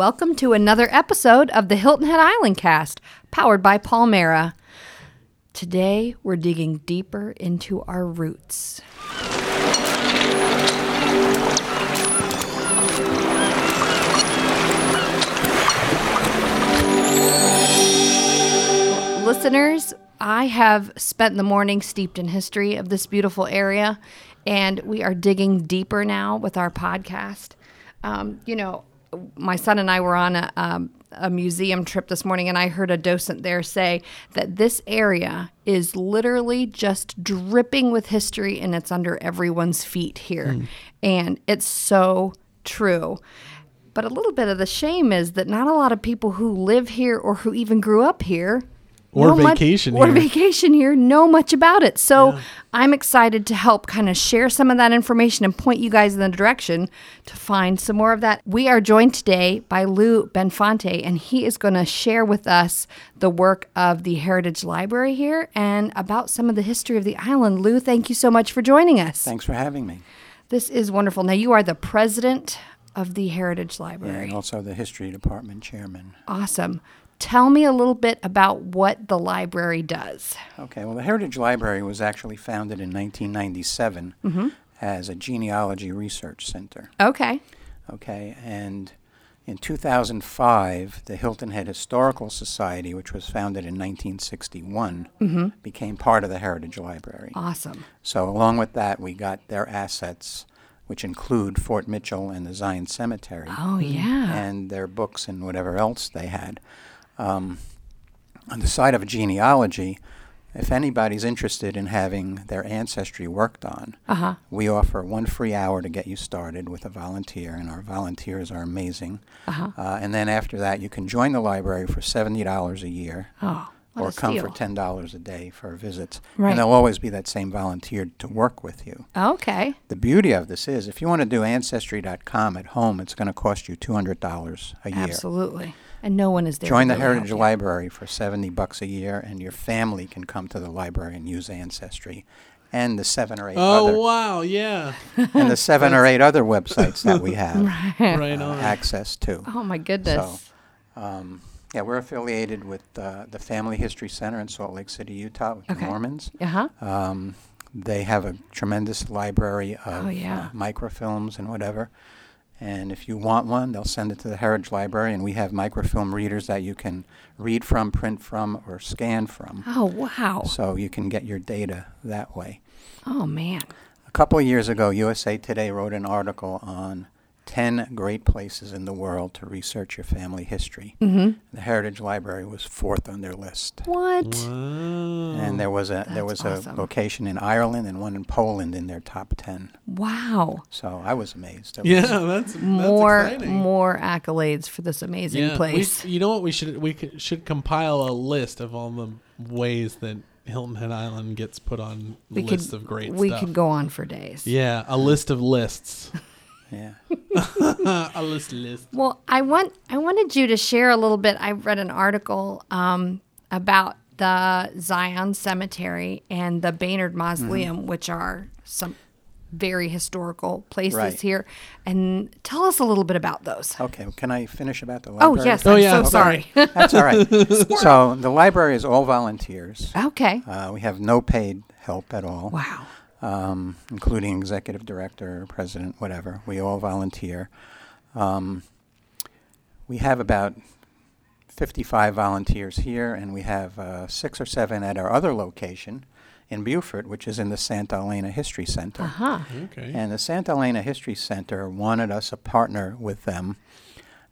Welcome to another episode of the Hilton Head Island cast, powered by Palmera. Today, we're digging deeper into our roots. Listeners, I have spent the morning steeped in history of this beautiful area, and we are digging deeper now with our podcast. Um, you know, my son and I were on a, um, a museum trip this morning, and I heard a docent there say that this area is literally just dripping with history, and it's under everyone's feet here. And it's so true. But a little bit of the shame is that not a lot of people who live here or who even grew up here Or know much- vacation or here. vacation here know much about it. So I'm excited to help kind of share some of that information and point you guys in the direction to find some more of that. We are joined today by Lou benfante and he is going to share with us the work of the Heritage Library here and about some of the history of the island. Lou, thank you so much for joining us. Thanks for having me. This is wonderful. Now you are the president of the Heritage Library. And also the History Department Chairman. Awesome. Tell me a little bit about what the library does. Okay, well, the Heritage Library was actually founded in 1997 Mm-hmm. as a genealogy research center. Okay. Okay, and in 2005, the Hilton Head Historical Society, which was founded in 1961, Mm-hmm. became part of the Heritage Library. Awesome. So, along with that, we got their assets, which include Fort Mitchell and the Zion Cemetery. Oh, yeah. and their books and whatever else they had. Um, on the side of genealogy, if anybody's interested in having their ancestry worked on, Uh huh. we offer one free hour to get you started with a volunteer, and our volunteers are amazing. Uh-huh. Uh, and then after that, you can join the library for $70 a year. Oh, or come steal. for ten dollars a day for visits, Right. and there'll always be that same volunteer to work with you. Okay. The beauty of this is, if you want to do Ancestry.com at home, it's going to cost you two hundred dollars a year. Absolutely. And no one is there. Join the Heritage. Library for seventy bucks a year, and your family can come to the library and use Ancestry, and the seven or eight Oh other wow, yeah, and the seven or eight other websites that we have right uh, on. access to. Oh my goodness. Um, yeah, we're affiliated with uh, the Family History Center in Salt Lake City, Utah, with Okay. the Mormons. Uh huh. Um, they have a tremendous library of Oh, yeah. uh, microfilms and whatever. And if you want one, they'll send it to the Heritage Library, and we have microfilm readers that you can read from, print from, or scan from. Oh wow. So you can get your data that way. Oh man. A couple of years ago, USA Today wrote an article on 10 great places in the world to research your family history. Mm-hmm. The Heritage Library was fourth on their list. What? Wow. And there was a there was awesome. a location in Ireland and one in Poland in their top 10. Wow. So I was amazed. It yeah, was- that's, that's more exciting. more accolades for this amazing yeah, we- place. you know what? We should we should compile a list of all the ways that Hilton Head Island gets put on we lists could of great we stuff. could go on for days. yeah, a list of lists. Yeah. a list list. Well, I want I wanted you to share a little bit. I read an article um, about the Zion Cemetery and the Baynard Mausoleum, which are some very historical places Right. here. And tell us a little bit about those. Okay, can I finish about the library? Oh yes, Oh, I'm yeah, so okay. sorry. That's all right. so the library is all volunteers. okay. Uh, we have no paid help at all. Wow. Um, including executive director, president, whatever. We all volunteer. Um, we have about 55 volunteers here, and we have uh, six or seven at our other location in Beaufort, which is in the Santa Elena History Center. Uh huh. Okay. And the Santa Elena History Center wanted us to partner with them.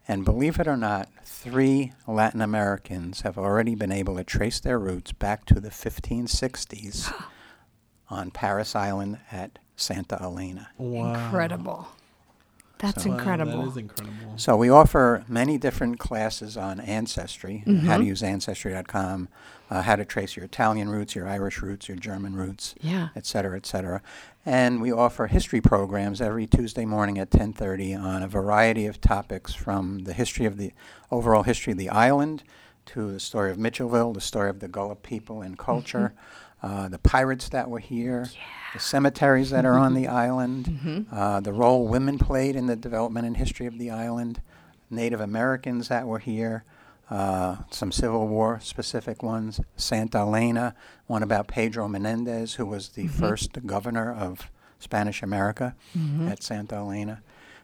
And believe it or not, three Latin Americans have already been able to trace their roots back to the 1560s on Parris Island at Santa Elena. wow. Incredible. That's So- Wow, incredible. that is incredible. So we offer many different classes on ancestry, Mm-hmm. how to use ancestry.com, uh, how to trace your Italian roots, your Irish roots, your German roots, yeah. et cetera, et cetera. And we offer history programs every Tuesday morning at 10:30 on a variety of topics from the history of the overall history of the island to the story of Mitchellville, the story of the Gullah people and culture, uh, the pirates that were here, the cemeteries that are on the island, uh, the role women played in the development and history of the island, Native Americans that were here, uh, some Civil War specific ones, Santa Elena, one about Pedro Menendez, who was the first governor of Spanish America at Santa Elena.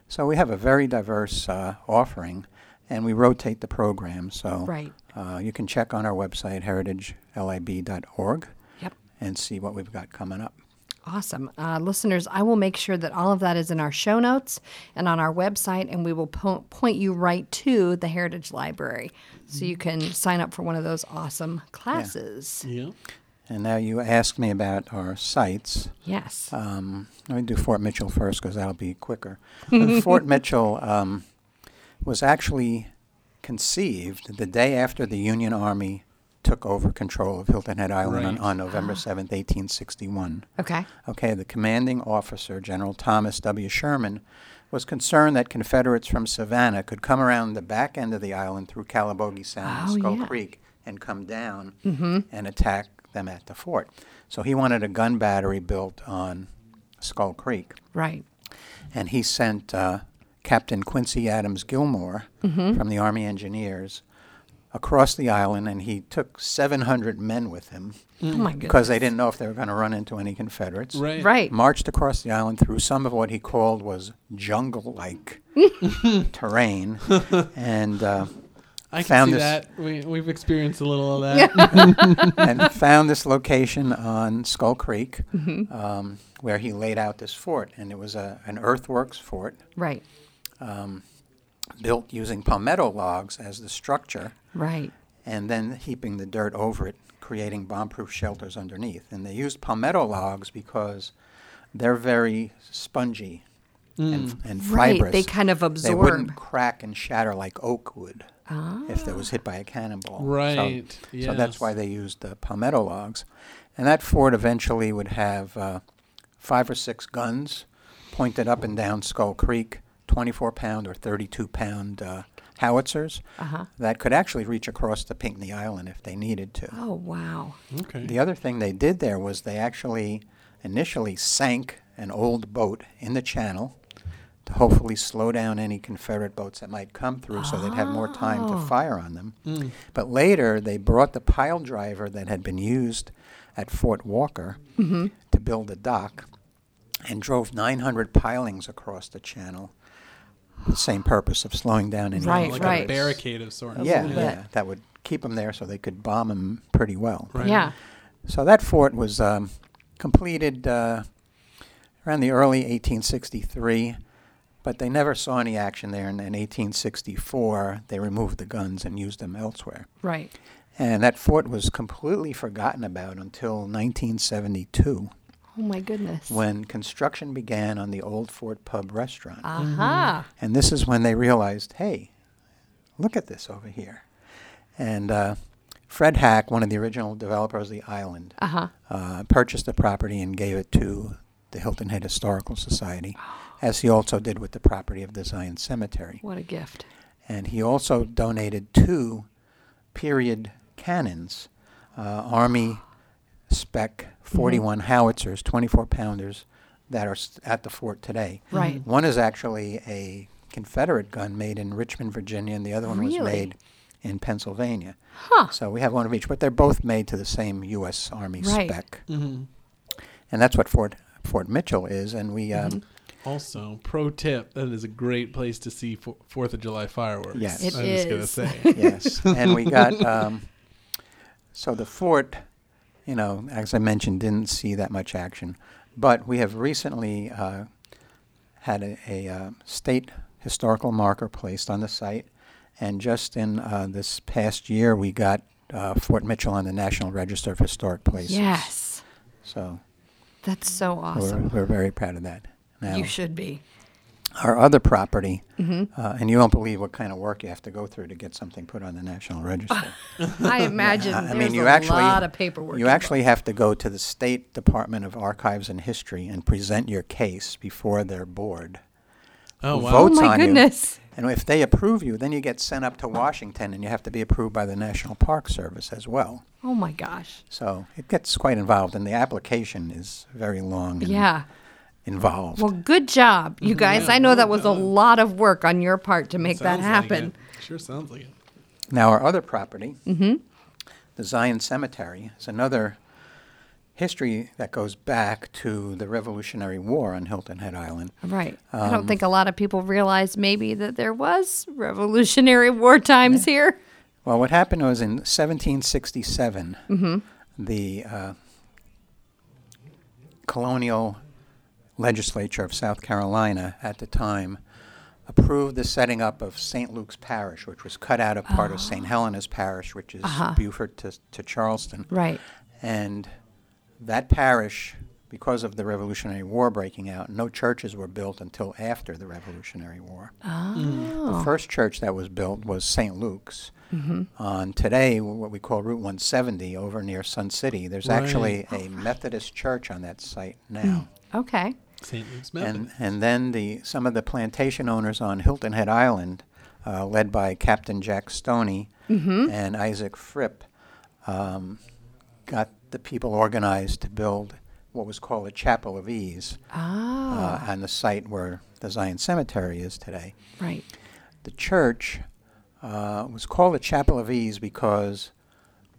So we have a very diverse uh, offering, and we rotate the program. So Right. uh, you can check on our website, heritagelib.org, Yep. and see what we've got coming up. Awesome. Uh, listeners, I will make sure that all of that is in our show notes and on our website, and we will po- point you right to the Heritage Library so you can sign up for one of those awesome classes. Yeah. And now you asked me about our sites. Yes. Um, let me do Fort Mitchell first because that'll be quicker. Fort Mitchell um, was actually conceived the day after the Union Army took over control of Hilton Head Island on, Right. on November 7th, 1861. okay. Okay, the commanding officer, General Thomas W. Sherman, was concerned that Confederates from Savannah could come around the back end of the island through Calibogue Sound Oh, and Skull yeah. Creek and come down and attack them at the fort. So he wanted a gun battery built on Skull Creek. Right. And he sent uh, Captain Quincy Adams Gillmore from the Army Engineers across the island, and he took 700 men with him Oh, my because they didn't know if they were going to run into any Confederates Right. Right. marched across the island through some of what he called was jungle-like terrain, and uh, I can Found see this- that. We, we've experienced a little of that. and found this location on Skull Creek, Mm-hmm. um, where he laid out this fort, and it was a, an earthworks fort Right. Um, built using palmetto logs as the structure, Right. and then heaping the dirt over it, creating bomb-proof shelters underneath. And they used palmetto logs because they're very spongy and, mm. and Right. They kind of absorb. they wouldn't crack and shatter like oak would if it was ah. hit by a cannonball. So- Right, So, that's why they used the palmetto logs. And that fort eventually would have uh, five or six guns pointed up and down Skull Creek, 24 pound or 32 pound uh, howitzers Uh-huh. that could actually reach across the Pinckney Island if they needed to. Oh, wow. Okay. The other thing they did there was they actually initially sank an old boat in the channel to hopefully slow down any Confederate boats that might come through so they'd have more time to Oh. fire on them. Mm. But later they brought the pile driver that had been used at Fort Walker Mm-hmm. to build a dock and drove 900 pilings across the channel. The same purpose of slowing down any Right, like right. a barricade of sorts. Yeah, little yeah, that would keep them there so they could bomb them pretty well. Right. Yeah. So that fort was um, completed uh, around the early 1863, but they never saw any action there. And in 1864, they removed the guns and used them elsewhere. Right. And that fort was completely forgotten about until 1972, Oh, my goodness. when construction began on the old Fort Pub restaurant. Aha. And this is when they realized, hey, look at this over here. And uh, Fred Hack, one of the original developers of the island, Uh-huh. uh, purchased the property and gave it to the Hilton Head Historical Society, as he also did with the property of the Zion Cemetery. What a gift. And he also donated two period cannons, uh, Army spec 41 howitzers, 24 pounders, that are s- at the fort today. Right. One is actually a Confederate gun made in Richmond, Virginia, and the other one was Really? made in Pennsylvania. Huh. So we have one of each, but they're both made to the same U.S. Army Right. spec, hmm and that's what Fort Fort Mitchell is. And we, um, Mm-hmm. Also, pro tip: that is a great place to see Fo- Fourth of July fireworks. Yes. It I'm just gonna is. say. yes, and we got um, so the fort, you know, as I mentioned, didn't see that much action, but we have recently uh, had a, a uh, state historical marker placed on the site, and just in uh, this past year, we got uh, Fort Mitchell on the National Register of Historic Places. Yes. So That's so we're, awesome. we're very proud of that. Now, You should be. Our other property, Mm-hmm. uh, and you won't believe what kind of work you have to go through to get something put on the National Register. I imagine I- I there's mean, you a actually lot of paperwork. You actually have to go to the State Department of Archives and History and present your case before their board. Oh Who wow! Oh my on you. goodness. And if they approve you, then you get sent up to Washington and you have to be approved by the National Park Service as well. Oh my gosh. So it gets quite involved, and the application is very long. And, Yeah. Involved. Well, good job, you guys. I know that was a lot of work on your part to make that Sounds like happen. it. Sure sounds like it. Now, our other property, Mm-hmm. the Zion Cemetery, is another history that goes back to the Revolutionary War on Hilton Head Island. Right. I Um, don't think a lot of people realize maybe that there was Revolutionary War times here. Well, what happened was in 1767, Mm-hmm. the uh, colonial legislature of South Carolina at the time approved the setting up of St. Luke's Parish, which was cut out of part of St. Helena's Parish, which is. Uh-huh. Beaufort to, to Charleston. Right. And that parish, because of the Revolutionary War breaking out, no churches were built until after the Revolutionary War. Oh. The first church that was built was St. Luke's. Mm-hmm. On today, what we call Route 170 over near Sun City, there's actually a Methodist church on that site now. Okay. St. Luke's And, and then the, some of the plantation owners on Hilton Head Island, uh, led by Captain Jack Stoney Mm-hmm. and Isaac Fripp, um, got the people organized to build what was called a Chapel of Ease Ah. uh, on the site where the Zion Cemetery is today. right. The church uh, was called a Chapel of Ease because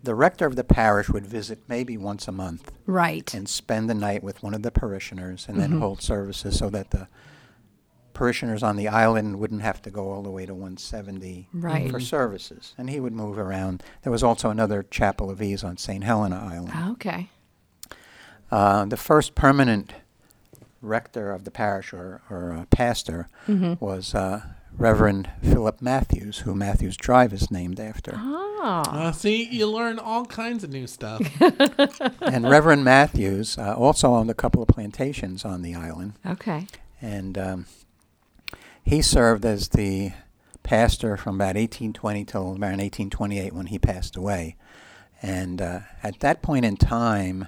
the rector of the parish would visit maybe once a month Right. and spend the night with one of the parishioners and then Mhm. hold services so that the parishioners on the island wouldn't have to go all the way to 170 Right. for services. And he would move around. There was also another Chapel of Ease on St. Helena Island. Okay. Uh, the first permanent rector of the parish or, or uh, pastor Mm-hmm. was uh, Reverend Philip Matthews, who Matthews Drive is named after. Ah. Uh, see, you learn all kinds of new stuff. and Reverend Matthews uh, also owned a couple of plantations on the island. Okay. and um, he served as the pastor from about 1820 till around 1828 when he passed away. And uh, at that point in time,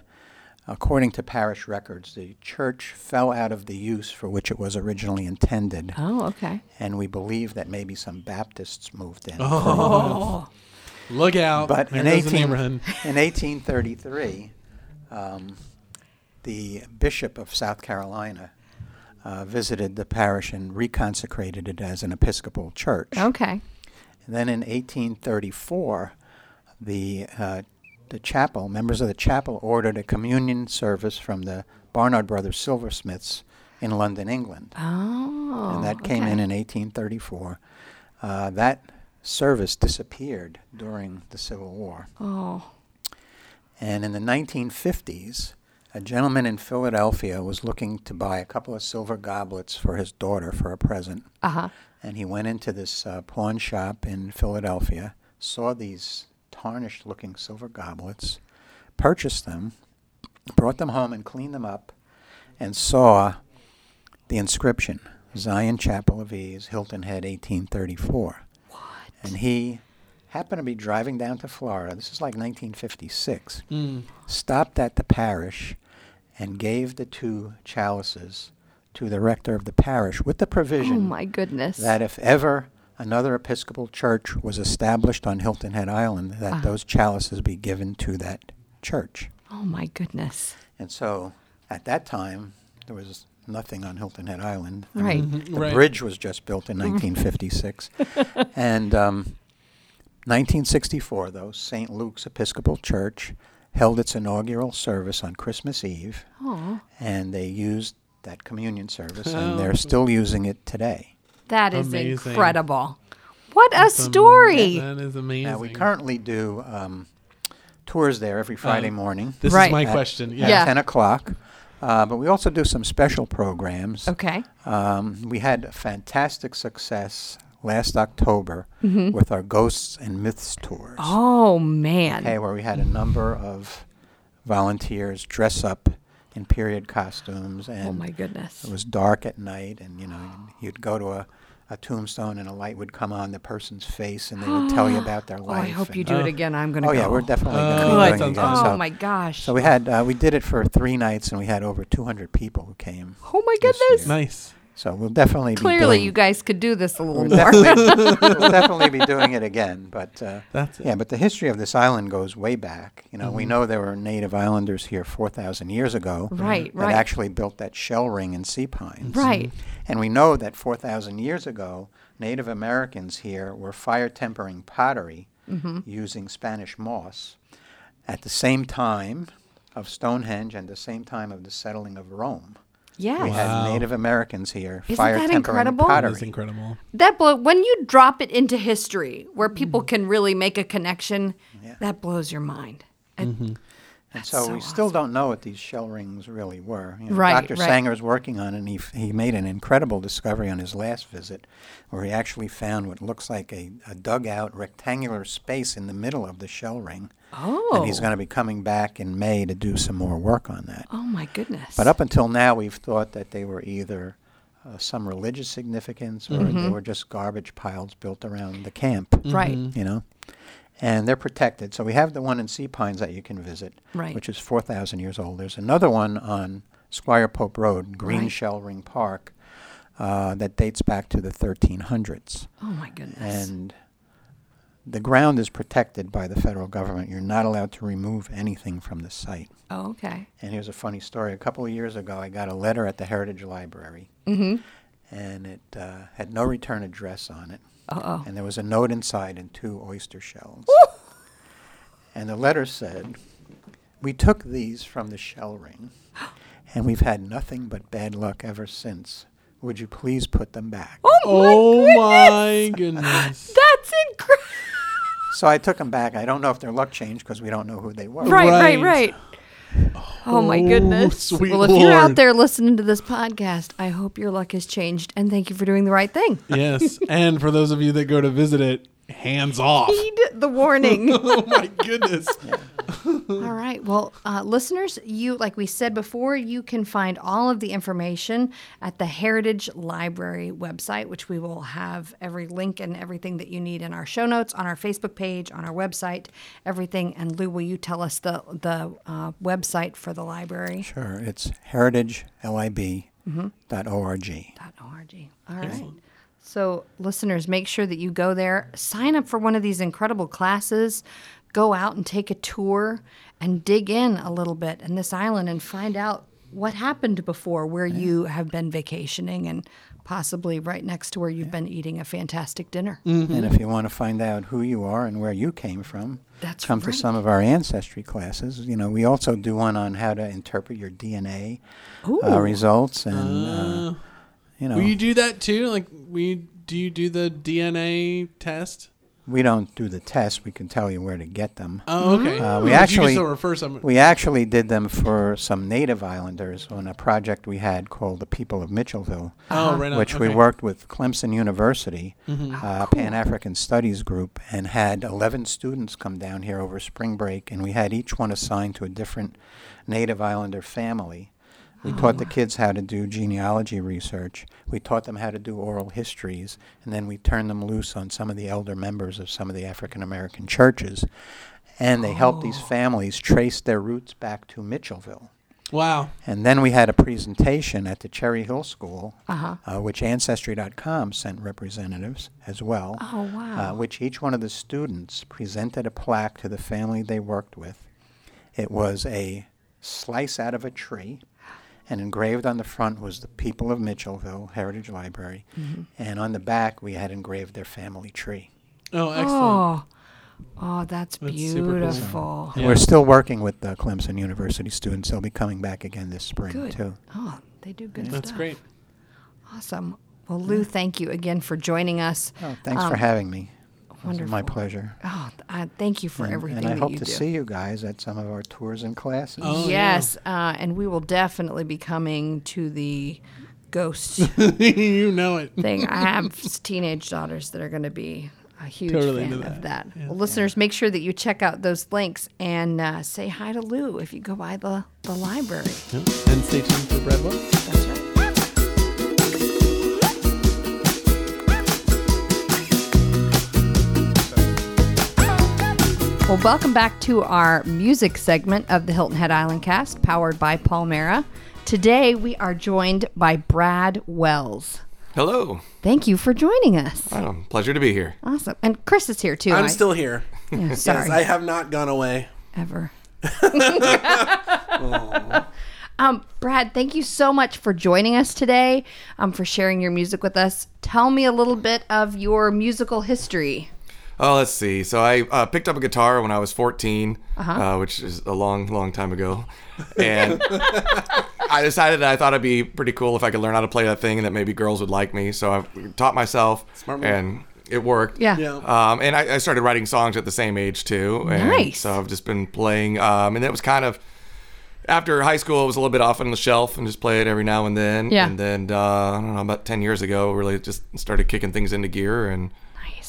according to parish records, the church fell out of the use for which it was originally intended. Oh, okay. And we believe that maybe some Baptists moved in. Oh, look out! But there in 18, in 1833, um, the Bishop of South Carolina uh, visited the parish and reconsecrated it as an Episcopal church. Okay. And then in 1834, the uh, the chapel, members of the chapel, ordered a communion service from the Barnard Brothers silversmiths in London, England, Oh. and that came okay. in in 1834. Uh, that service disappeared during the Civil War. Oh. And in the 1950s, a gentleman in Philadelphia was looking to buy a couple of silver goblets for his daughter for a present. Uh huh. And he went into this uh, pawn shop in Philadelphia, saw these tarnished looking silver goblets, purchased them, brought them home and cleaned them up, and saw the inscription Zion Chapel of Ease, Hilton Head, 1834. What? And he happened to be driving down to Florida. This is like 1956 Mm. stopped at the parish and gave the two chalices to the rector of the parish with the provision Oh my goodness. that if ever another Episcopal church was established on Hilton Head Island, that Uh-huh. those chalices be given to that church. oh my goodness. And so at that time, there was nothing on Hilton Head Island. I Right. mean, Mhm, the right. bridge was just built in 1956. and um, 1964, though, St. Luke's Episcopal Church held its inaugural service on Christmas Eve, Oh, and they used that communion service, Oh. and they're still using it today. That is Amazing. incredible. What a That's am- story. that is amazing. Now, we currently do um, tours there every Friday Um, morning This Right. is my At- question. at Yeah. Yeah. 10 o'clock. Uh, but we also do some special programs. okay. Um, we had fantastic success last October Mhm. with our Ghosts and Myths tours. Oh man. Okay, where we had a number of volunteers dress up in period costumes, and oh my goodness. it was dark at night, and you know you'd go to a, a tombstone, and a light would come on the person's face, and they would tell you about their life. Oh. I hope you and- do it Oh. again. I'm gonna Oh go. yeah, we're definitely Oh, going to that be doing it sounds again. awesome. Oh my gosh. so we had uh, we did it for three nights, and we had over 200 people who came. oh my this goodness. Nice. So we'll definitely be Clearly, doing, you guys could do this a little we'll more. definitely, we'll definitely be doing it again. But uh, That's it. yeah, but the history of this island goes way back. You know, we Mm-hmm. know there were native islanders here 4,000 years ago Right, that right. actually built that shell ring in sea pines. right. And we know that 4,000 years ago, Native Americans here were fire tempering pottery Mm-hmm. using Spanish moss at the same time of Stonehenge and the same time of the settling of Rome. Yes. We Wow. had Native Americans here Isn't fire that tempering incredible? That pottery. is incredible. That blow when you drop it into history where mm-hmm. people can really make a connection, Yeah. that blows your mind. Mm-hmm. And And so, so we still don't know what these shell rings really were. You know, Right, Dr. right. is working on it, and he, f- he made an incredible discovery on his last visit where he actually found what looks like a, a dugout rectangular space in the middle of the shell ring. Oh. And he's going to be coming back in May to do some more work on that. Oh my goodness. But up until now, we've thought that they were either uh, some religious significance or Mm-hmm. they were just garbage piles built around the camp right. you know. And they're protected. So we have the one in Sea Pines that you can visit, Right. which is 4,000 years old. There's another one on Squire Pope Road, Green Right. Shell Ring Park, uh, that dates back to the 1300s. Oh my goodness. And the ground is protected by the federal government. You're not allowed to remove anything from the site. oh, okay. And here's a funny story. A couple of years ago, I got a letter at the Heritage Library, Mm-hmm. and it uh, had no return address on it. Uh oh. And there was a note inside and two oyster shells. and the letter said, We took these from the shell ring, and we've had nothing but bad luck ever since. Would you please put them back? Oh my goodness. That's incredible. So I took them back. I don't know if their luck changed because we don't know who they were. Right, right, Right. right. Oh my Oh, goodness. sweet well, if you're out there listening to this podcast, I hope your luck has changed and thank you for doing the right thing. yes. And for those of you that go to visit it, hands off. Heed the warning. oh my goodness. All right. Well, uh, listeners, you, like we said before, you can find all of the information at the Heritage Library website, which we will have every link and everything that you need in our show notes, on our Facebook page, on our website, everything. And Lou, will you tell us the, the uh, website for the library? Sure. It's heritagelib.org. .org. All right. So, listeners, make sure that you go there, sign up for one of these incredible classes, go out and take a tour and dig in a little bit in this island and find out what happened before where you have been vacationing and possibly right next to where you've been eating a fantastic dinner. And if you want to find out who you are and where you came from, That's come to right. some of our ancestry classes. You know, we also do one on how to interpret your DNA uh, results, and uh, Uh, you know, will you do that too? Like, we do you do the DNA test? we don't do the test. We can tell you where to get them. Oh, okay. Uh, we But actually- can still refer some. We actually did them for some Native Islanders on a project we had called the People of Mitchellville, oh, right on. which we worked with Clemson University, Mhm. uh, cool. Pan African Studies Group, and had 11 students come down here over spring break, and we had each one assigned to a different Native Islander family. We taught the kids how to do genealogy research. We taught them how to do oral histories, and then we turned them loose on some of the elder members of some of the African American churches. And they helped these families trace their roots back to Mitchellville. Wow. And then we had a presentation at the Cherry Hill School, Uh-huh. uh, which Ancestry.com sent representatives as well, Oh, wow. uh, which each one of the students presented a plaque to the family they worked with. It was a slice out of a tree, and engraved on the front was the People of Mitchellville Heritage Library, Mm-hmm. and on the back we had engraved their family tree. Oh, excellent. oh. oh, that's, That's super cool. beautiful. And Yeah. we're still working with the Clemson University students. They'll be coming back again this spring Good. too. Oh, they do good That's stuff. great. Awesome. Well, Lou, thank you again for joining us. Oh, thanks Um, for having me. It was wonderful. my pleasure. Oh, th- I thank you for and, everything and I that hope you to do. see you guys at some of our tours and classes. Oh, yeah. yes, uh, and we will definitely be coming to the ghost you know it. thing. I have teenage daughters that are going to be a huge Totally fan into of that. that. Well, listeners, make sure that you check out those links and uh, say hi to Lou if you go by the, the library. Yeah. And stay tuned for Breadbook. Well, welcome back to our music segment of the Hilton Head Island cast, powered by Palmera. Today we are joined by Brad Wells. Hello. Thank you for joining us. Oh, pleasure to be here. Awesome. And Chris is here too. I'm I- still here. yeah, Yes, sorry. I have not gone away. ever. um, Brad, thank you so much for joining us today, um, for sharing your music with us. Tell me a little bit of your musical history. Oh, let's see. So I uh, picked up a guitar when I was 14, Uh-huh. uh, which is a long, long time ago. And I decided that I thought it'd be pretty cool if I could learn how to play that thing and that maybe girls would like me. So I taught myself Smart move. and it worked. Yeah. Yeah. Um, and I, I started writing songs at the same age too. And Nice. So I've just been playing. Um, and it was kind of after high school, it was a little bit off on the shelf and just play it every now and then. Yeah. And then uh, I don't know about ten years ago, really just started kicking things into gear and Nice.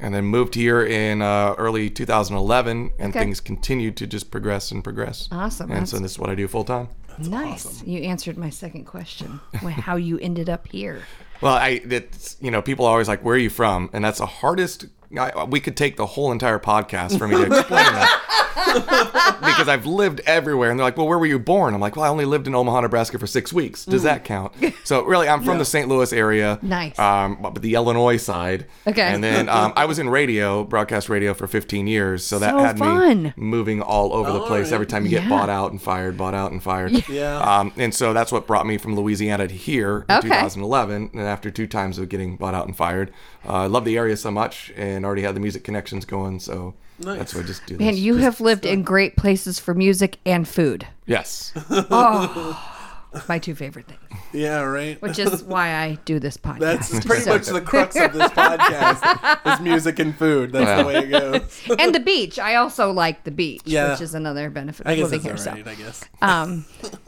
And then moved here in uh, early 2011, and Okay. things continued to just progress and progress. Awesome. And so this is what I do full time. nice. You answered my second question. How you ended up here. Well, I it's you know people are always like, "Where are you from?" And that's the hardest. I, we could take the whole entire podcast for me to explain that because I've lived everywhere, and they're like, "Well, where were you born?" I'm like, "Well, I only lived in Omaha, Nebraska for six weeks. Does that count?" So really, I'm from the St. Louis area, Nice. um, but the Illinois side. Okay. And then um, I was in radio, broadcast radio for 15 years, so that So had fun. me moving all over the All place. right. Every time you get Yeah. bought out and fired, bought out and fired. Yeah. Um, and so that's what brought me from Louisiana to here in Okay. 2011. And after two times of getting bought out and fired, uh, I love the area so much and already had the music connections going. So that's what I just do. Man, this. you Just- have lived in great places for music and food. yes. oh. My two favorite things, Yeah, right. which is why I do this podcast. That's pretty So- much the crux of this podcast is music and food. That's Yeah. the way it goes. and the beach. I also like the beach, Yeah. which is another benefit I of guess living that's here. so. I guess. Um,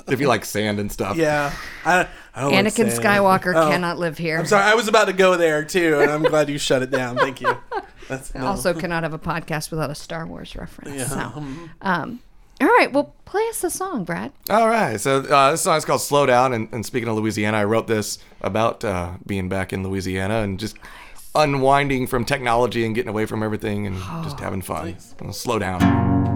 if you like sand and stuff. Yeah. I, I don't Anakin sand. Skywalker Oh, cannot live here. I'm sorry. I was about to go there too, and I'm glad you shut it down. Thank you. That's no. Also, cannot have a podcast without a Star Wars reference. Yeah. So, um, all right. Well, play us a song, Brad. All right. So uh, this song is called Slow Down. And, and speaking of Louisiana, I wrote this about uh, being back in Louisiana and just unwinding from technology and getting away from everything and just having fun. Slow down.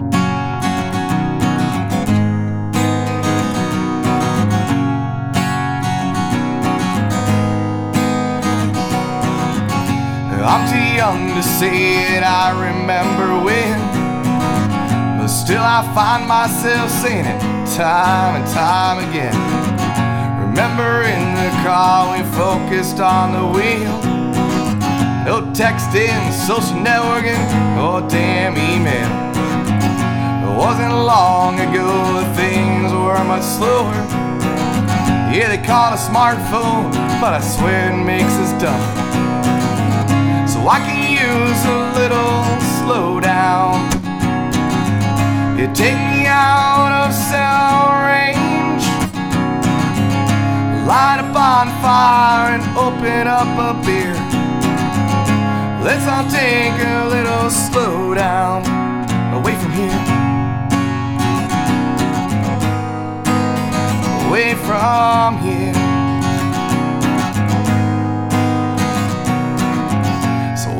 I'm too young to say it, I remember when. But still, I find myself saying it time and time again. Remember in the car, we focused on the wheel. No texting, social networking, or damn email. It wasn't long ago that things were much slower. Yeah, they call it a smartphone, but I swear it makes us dumb. I can use a little slowdown. You take me out of cell range. Light a bonfire and open up a beer. Let's all take a little slowdown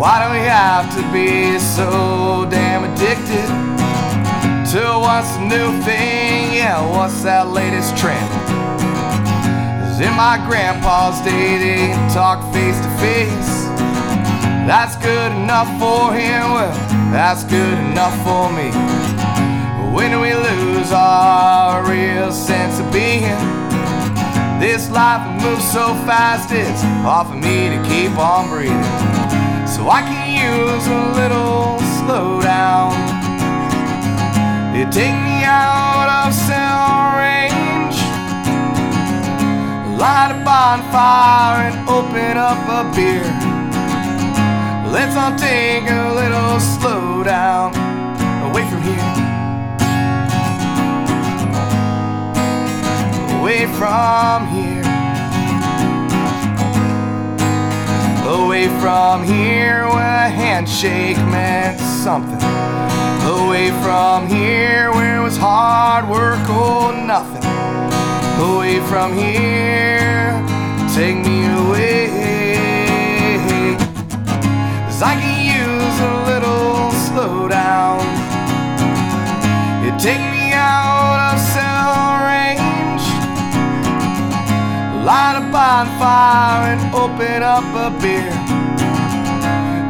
why do we have to be so damn addicted to what's the new thing? Yeah, what's that latest trend? 'Cause in my grandpa's day, they talk face to face. That's good enough for him, well, that's good enough for me. But when we lose our real sense of being? This life moves so fast, it's hard for me to keep on breathing. I can use a little slowdown. You take me out of cell range. Light a bonfire and open up a beer. Let's all take a little slowdown away from here. Away from here. Away from here where a handshake meant something. Away from here where it was hard work or nothing. Away from here, take me away. Cause I can use a little slowdown. You take me out of cell range, light a bonfire and open up a beer.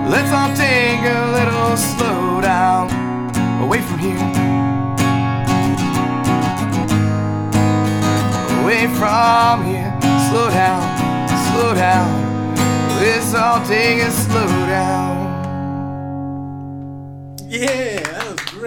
Let's all take a little slow down away from here. Away from here, slow down, slow down. Let's all take a slow down. Yeah,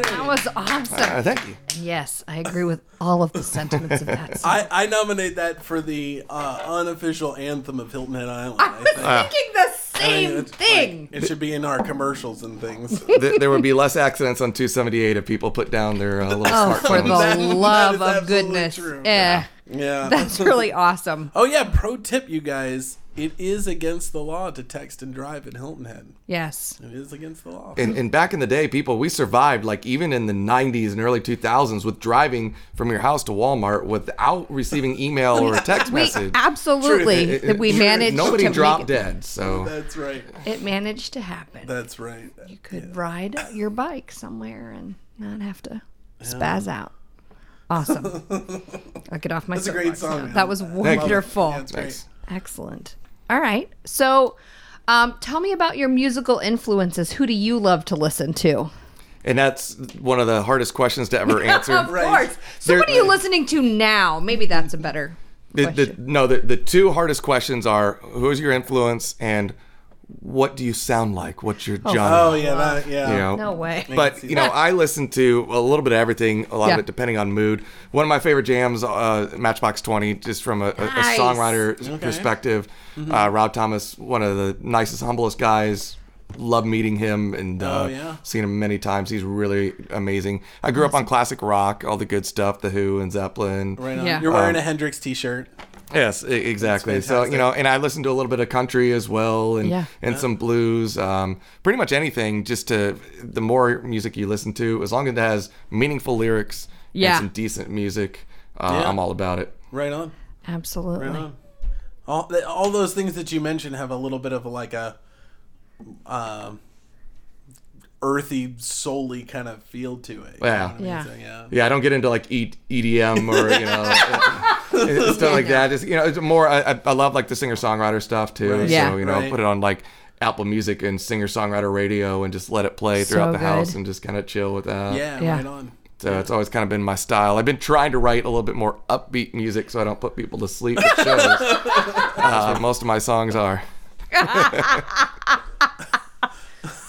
great. That was awesome. Uh, thank you. Yes, I agree with all of the sentiments of that. song. I, I nominate that for the uh, unofficial anthem of Hilton Head Island. I was think. thinking the I think same thing. like, it should be in our commercials and things. Th- there would be less accidents on 278 if people put down their uh, little Oh, for the That- that love is of goodness. true. Yeah, yeah. that's really awesome. Oh yeah, pro tip, you guys. It is against the law to text and drive in Hilton Head. Yes. It is against the law. And, and back in the day, people, we survived like even in the 90s and early 2000s with driving from your house to Walmart without receiving email or a text We message. absolutely It- it- we it- managed Nobody to dropped make dead. So That's right. it managed to happen. That's right. you could ride your bike somewhere and not have to spaz out. Awesome. I'll get off my That's a great song, That was I love it. wonderful. Yeah, it's great. Excellent. All right. So, um, tell me about your musical influences. Who do you love to listen to? And that's one of the hardest questions to ever answer. Of Right. course. So, There- what are you listening to now? Maybe that's a better The, the, no, the, the two hardest questions are who's your influence and what do you sound like? What's your genre? Oh yeah, that yeah. you know? no way. But you know, I listen to a little bit of everything, a lot Yeah. of it depending on mood. One of my favorite jams, uh, Matchbox Twenty, just from a, a, a Nice. songwriter perspective. Mm-hmm. Uh, Rob Thomas, one of the nicest, humblest guys. Love meeting him and uh, Oh, yeah. seen him many times. He's really amazing. I grew up on classic rock, all the good stuff, The Who and Zeppelin. Right on. Yeah. You're wearing a Hendrix T-shirt. Yes, exactly. So you know, and I listen to a little bit of country as well, and Yeah. and some blues. Um, pretty much anything. Just to the more music you listen to, as long as it has meaningful lyrics Yeah. and some decent music, uh, Yeah. I'm all about it. Right on. Absolutely. Right on. All all those things that you mentioned have a little bit of like a um, earthy, soully kind of feel to it. you Yeah. know I mean? Yeah. So, yeah. Yeah, I don't get into like E- EDM or you know stuff like that. Just you know, it's more. I, I- I love like the singer songwriter stuff too. Right. Yeah. So you know, Right. put it on like Apple Music and singer songwriter radio and just let it play throughout So the house and just kind of chill with that. Yeah, Yeah. right on. So it's always kind of been my style. I've been trying to write a little bit more upbeat music so I don't put people to sleep at shows. uh, most of my songs are.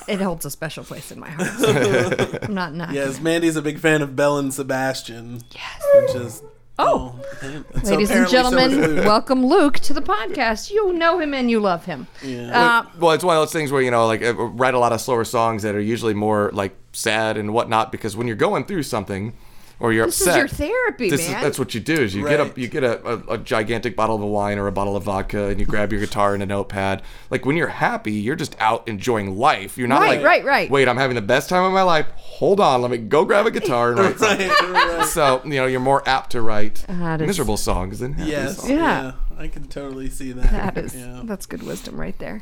It holds a special place in my heart. I'm not not. Yes, Mandy's a big fan of Belle and Sebastian. Yes. Which is Oh. man, and so Ladies and apparently so gentlemen, welcome Luke to the podcast. You know him and you love him. Yeah. Uh, Well, it's one of those things where, you know, like I write a lot of slower songs that are usually more like sad and whatnot because when you're going through something or you're this is your therapy, this man. is that's what you do is you get Right. a you get a, a, a gigantic bottle of wine or a bottle of vodka and you grab your guitar and a notepad like when you're happy you're just out enjoying life you're not Right, like right, right. wait i'm having the best time of my life hold on let me go grab a guitar and write. Right, right. so you know you're more apt to write miserable songs than happy Yes. songs. Yeah. Yeah. I can totally see that. That is Yeah. that's good wisdom right there.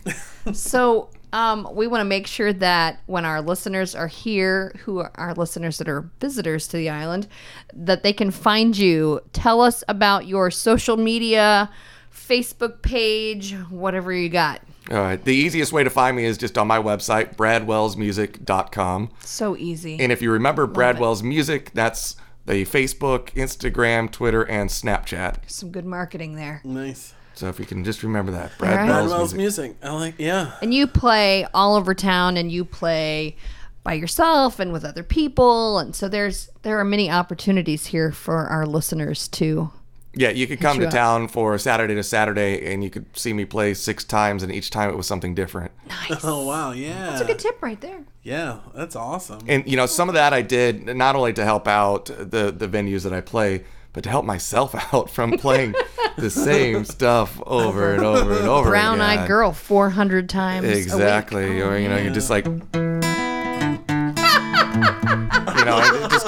so um, we want to make sure that when our listeners are here, who are our listeners that are visitors to the island, that they can find you. Tell us about your social media, Facebook page, whatever you got. all right the easiest way to find me is just on my website bradwellsmusic.com So easy. and if you remember bradwell's music that's the facebook instagram twitter and snapchat Some good marketing there. Nice. So if you can just remember that. Brad Brad Wells Wells music. music. I like. Yeah. And you play all over town and you play by yourself and with other people and so there's there are many opportunities here for our listeners to Yeah, you could come you to up. town for Saturday to Saturday, and you could see me play six times, and each time it was something different. nice. Oh wow. Yeah. That's a good tip right there. Yeah. That's awesome. And you know, some of that I did not only to help out the the venues that I play, but to help myself out from playing the same stuff over and over and over Brown again. eyed girl 400 times. a week. Exactly. Oh, or you know, you're just like.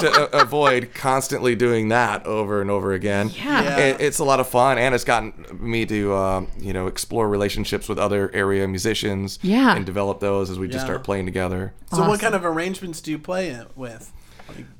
to a- avoid constantly doing that over and over again. Yeah. Yeah. It, it's a lot of fun, and it's gotten me to um, you know explore relationships with other area musicians. Yeah. and develop those as we just Yeah. start playing together. So, what kind of arrangements do you play it with?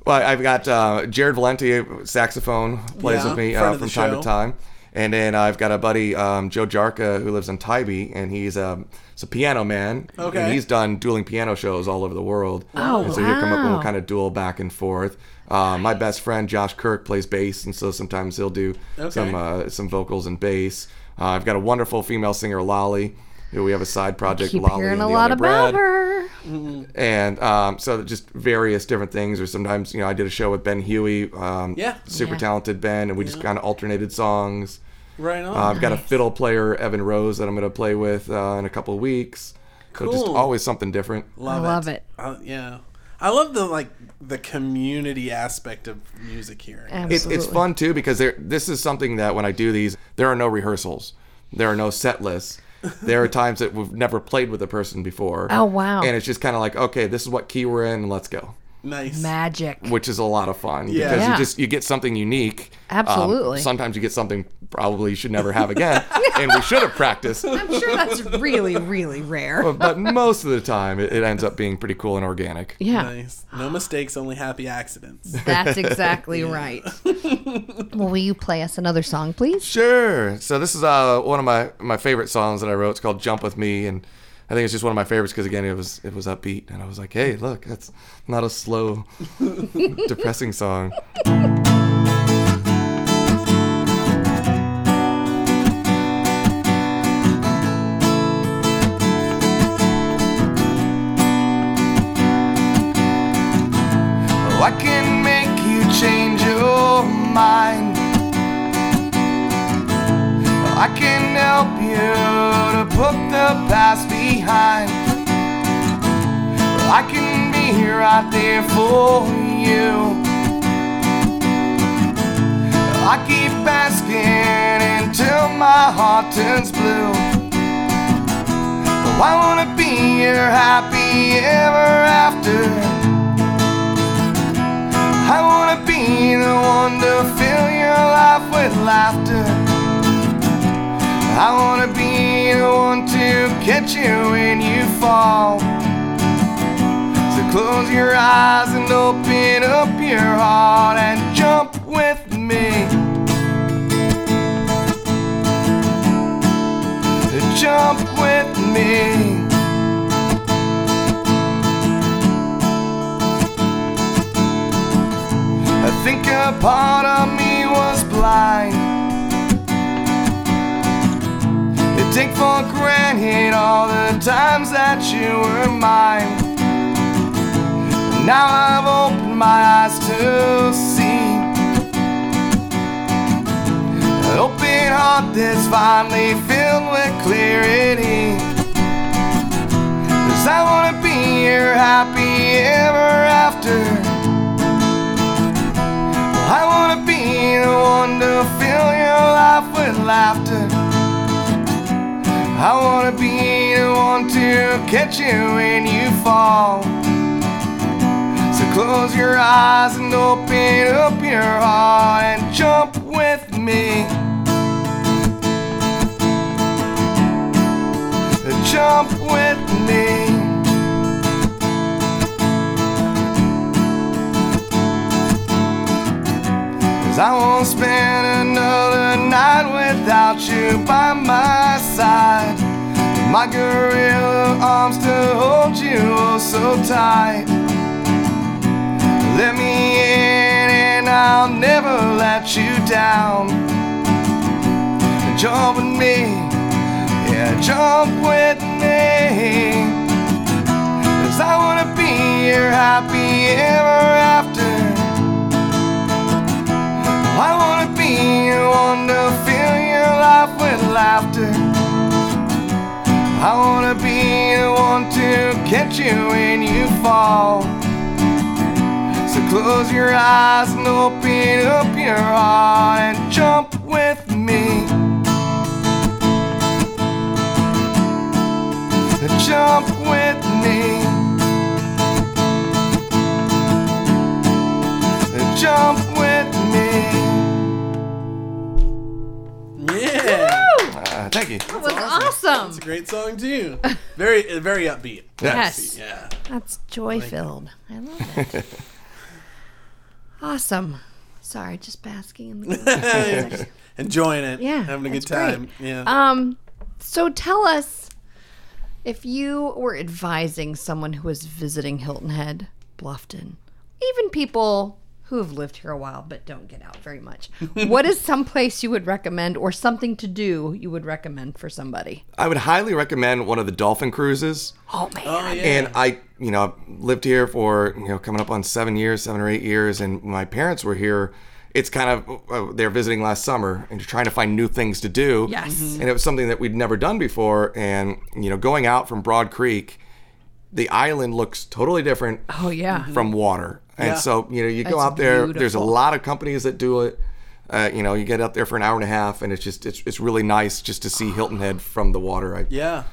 Well, I've got uh, Jared Valenti, saxophone, plays Yeah, with me uh, from time show. to time. And then I've got a buddy, um, Joe Jarka, who lives in Tybee, and he's um, he's a piano man. Okay. And he's done dueling piano shows all over the world. Oh, and so he'll come up and we'll kind of duel back and forth. Uh, my best friend Josh Kirk plays bass, and so sometimes he'll do Okay. some uh, some vocals and bass. Uh, I've got a wonderful female singer, Lolly, who we have a side project. Keep Lolly hearing and a lot Other about Bread her. and um, so just various different things or sometimes you know i did a show with ben huey um, Yeah. super Yeah. talented ben and we just kind of alternated songs Right on. uh, i've got a fiddle player evan rose that i'm going to play with uh, in a couple of weeks so just always something different love I love it. Uh, yeah, I love the like the community aspect of music here. Absolutely. it's, it's fun too because there this is something that when i do these there are no rehearsals there are no set lists there are times that we've never played with a person before Oh, wow. and it's just kind of like okay this is what key we're in let's go Nice. Magic. which is a lot of fun Yeah. because Yeah. you just you get something unique. Um, Absolutely. sometimes you get something probably you should never have again, and we should have practiced. I'm sure that's really, really rare. But, but most of the time, it, it ends up being pretty cool and organic. Yeah, Nice. No mistakes, only happy accidents. that's exactly right. well, will you play us another song, please? Sure. So this is uh, one of my my favorite songs that I wrote. It's called "Jump with Me," and I think it's just one of my favorites because again, it was it was upbeat, and I was like, hey, look, that's not a slow, depressing song. I can make you change your mind. I can help you to put the past behind. I can be here right there for you. I keep asking until my heart turns blue. Oh, I wanna be your happy ever after. I wanna be the one to fill your life with laughter. I wanna be the one to catch you when you fall. So close your eyes and open up your heart and jump with me. Jump with me. I think a part of me was blind. Take for granted all the times that you were mine. Now I've opened my eyes to see. An open heart that's finally filled with clarity. Cause I wanna be your happy ever after. I wanna be the one to fill your life with laughter. I wanna be the one to catch you when you fall. So close your eyes and open up your heart and jump with me. Jump with me. I won't spend another night without you by my side. My gorilla arms to hold you oh so tight. Let me in and I'll never let you down. Jump with me, yeah, jump with me. Cause I wanna be your happy ever with laughter. I wanna be the one to catch you when you fall. So close your eyes and open up your heart and jump with me. jump with me. Jump with me. You. That was awesome. It's a great song too. Very, very upbeat. Yes. Yeah. That's joy filled. I love it. awesome. Sorry, just basking in the glory. Enjoying it. Yeah, Having a good that's great. time. Yeah. Um, so tell us if you were advising someone who was visiting Hilton Head, Bluffton, even people who have lived here a while but don't get out very much, what is some place you would recommend or something to do you would recommend for somebody? I would highly recommend one of the dolphin cruises. Oh man, oh yeah. And I, you know, I've lived here for, you know, coming up on seven years, seven or eight years. And my parents were here. It's kind of, uh, they're visiting last summer and trying to find new things to do. Yes. Mhm. And it was something that we'd never done before. And, you know, going out from Broad Creek, the island looks totally different oh yeah, from water. And Yeah. so, you know, you go That's out there, there's a lot of companies that do it. Uh, you know, you get out there for an hour and a half, and it's just it's, it's really nice just to see Hilton Head from the water. I, yeah.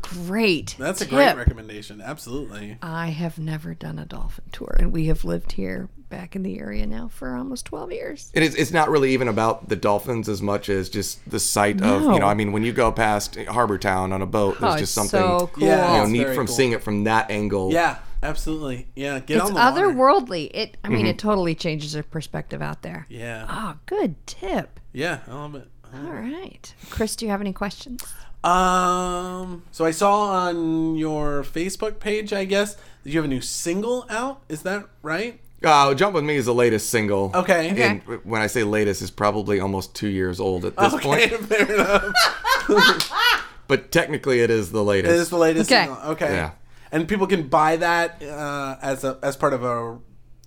great. That's a great recommendation. Absolutely. I have never done a dolphin tour, and we have lived here back in the area now for almost twelve years. It is. It's not really even about the dolphins as much as just the sight of you know. I mean, when you go past Harbor Town on a boat, there's oh, just it's something so cool. Yeah. you know neat from cool. seeing it from that angle. Yeah. Absolutely. Yeah. Get it's on the water. otherworldly. It, I mean, Mm-hmm. it totally changes your perspective out there. Yeah. Oh, good tip. Yeah. I love it. All right, Chris, do you have any questions? Um. So I saw on your Facebook page, I guess, that you have a new single out. Is that right? Uh, Jump with Me is the latest single. Okay. Okay. And when I say latest, it's probably almost two years old at this Okay. point. Fair enough. But technically, it is the latest. It is the latest Okay. single. Okay. Yeah. And people can buy that uh, as a as part of a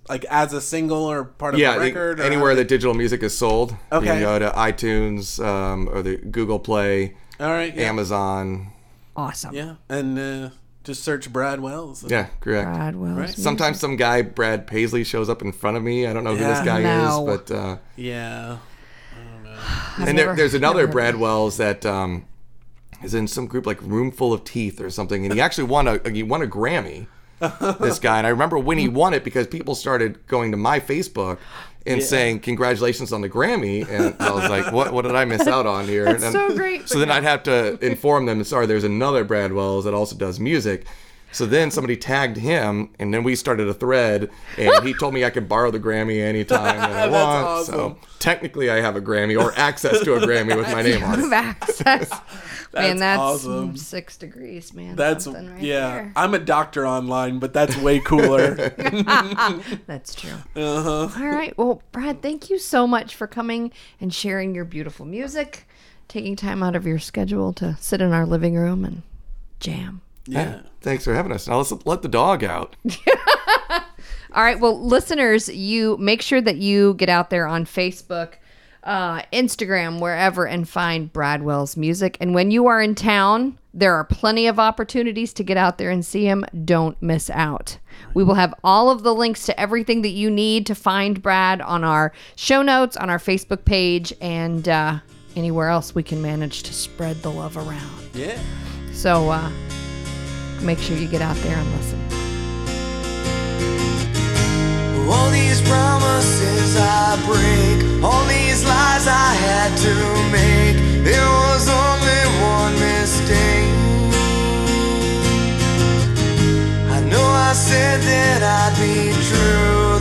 like as a single or part of yeah, a the- record. or anywhere that digital music is sold. You Okay. can go to iTunes um, or the Google Play, All right. Yeah. Amazon. Awesome. Yeah. And uh, just search Brad Wells. Yeah, correct. Brad Wells. Right. music. Sometimes some guy, Brad Paisley, shows up in front of me. I don't know who Yeah. this guy No. is, but uh, Yeah. I've and there, there's another never Brad Wells that um, is in some group like Roomful of Teeth or something, and he actually won a he won a Grammy. this guy, and I remember when he won it because people started going to my Facebook and saying congratulations on the Grammy, and I was like, what what did I miss out on here? That's And so great. So then I'd have to inform them. Sorry, there's another Brad Wells that also does music. So then somebody tagged him, and then we started a thread, and he told me I could borrow the Grammy anytime that I want. awesome. So technically, I have a Grammy or access to a Grammy with my name on it. Have access. man, that's awesome. six degrees, man. That's Something right yeah. there. I'm a doctor online, but that's way cooler. That's true. uh-huh. All right. Well, Brad, thank you so much for coming and sharing your beautiful music, taking time out of your schedule to sit in our living room and jam. Yeah. Thanks for having us. Now let's let the dog out. All right. Well, listeners, you make sure that you get out there on Facebook, uh, Instagram, wherever, and find Brad Wells music. And when you are in town, there are plenty of opportunities to get out there and see him. Don't miss out. We will have all of the links to everything that you need to find Brad on our show notes, on our Facebook page, and uh, anywhere else we can manage to spread the love around. Yeah. So uh, make sure you get out there and listen. All these promises I break, all these lies I had to make. There was only one mistake. I know I said that I'd be true,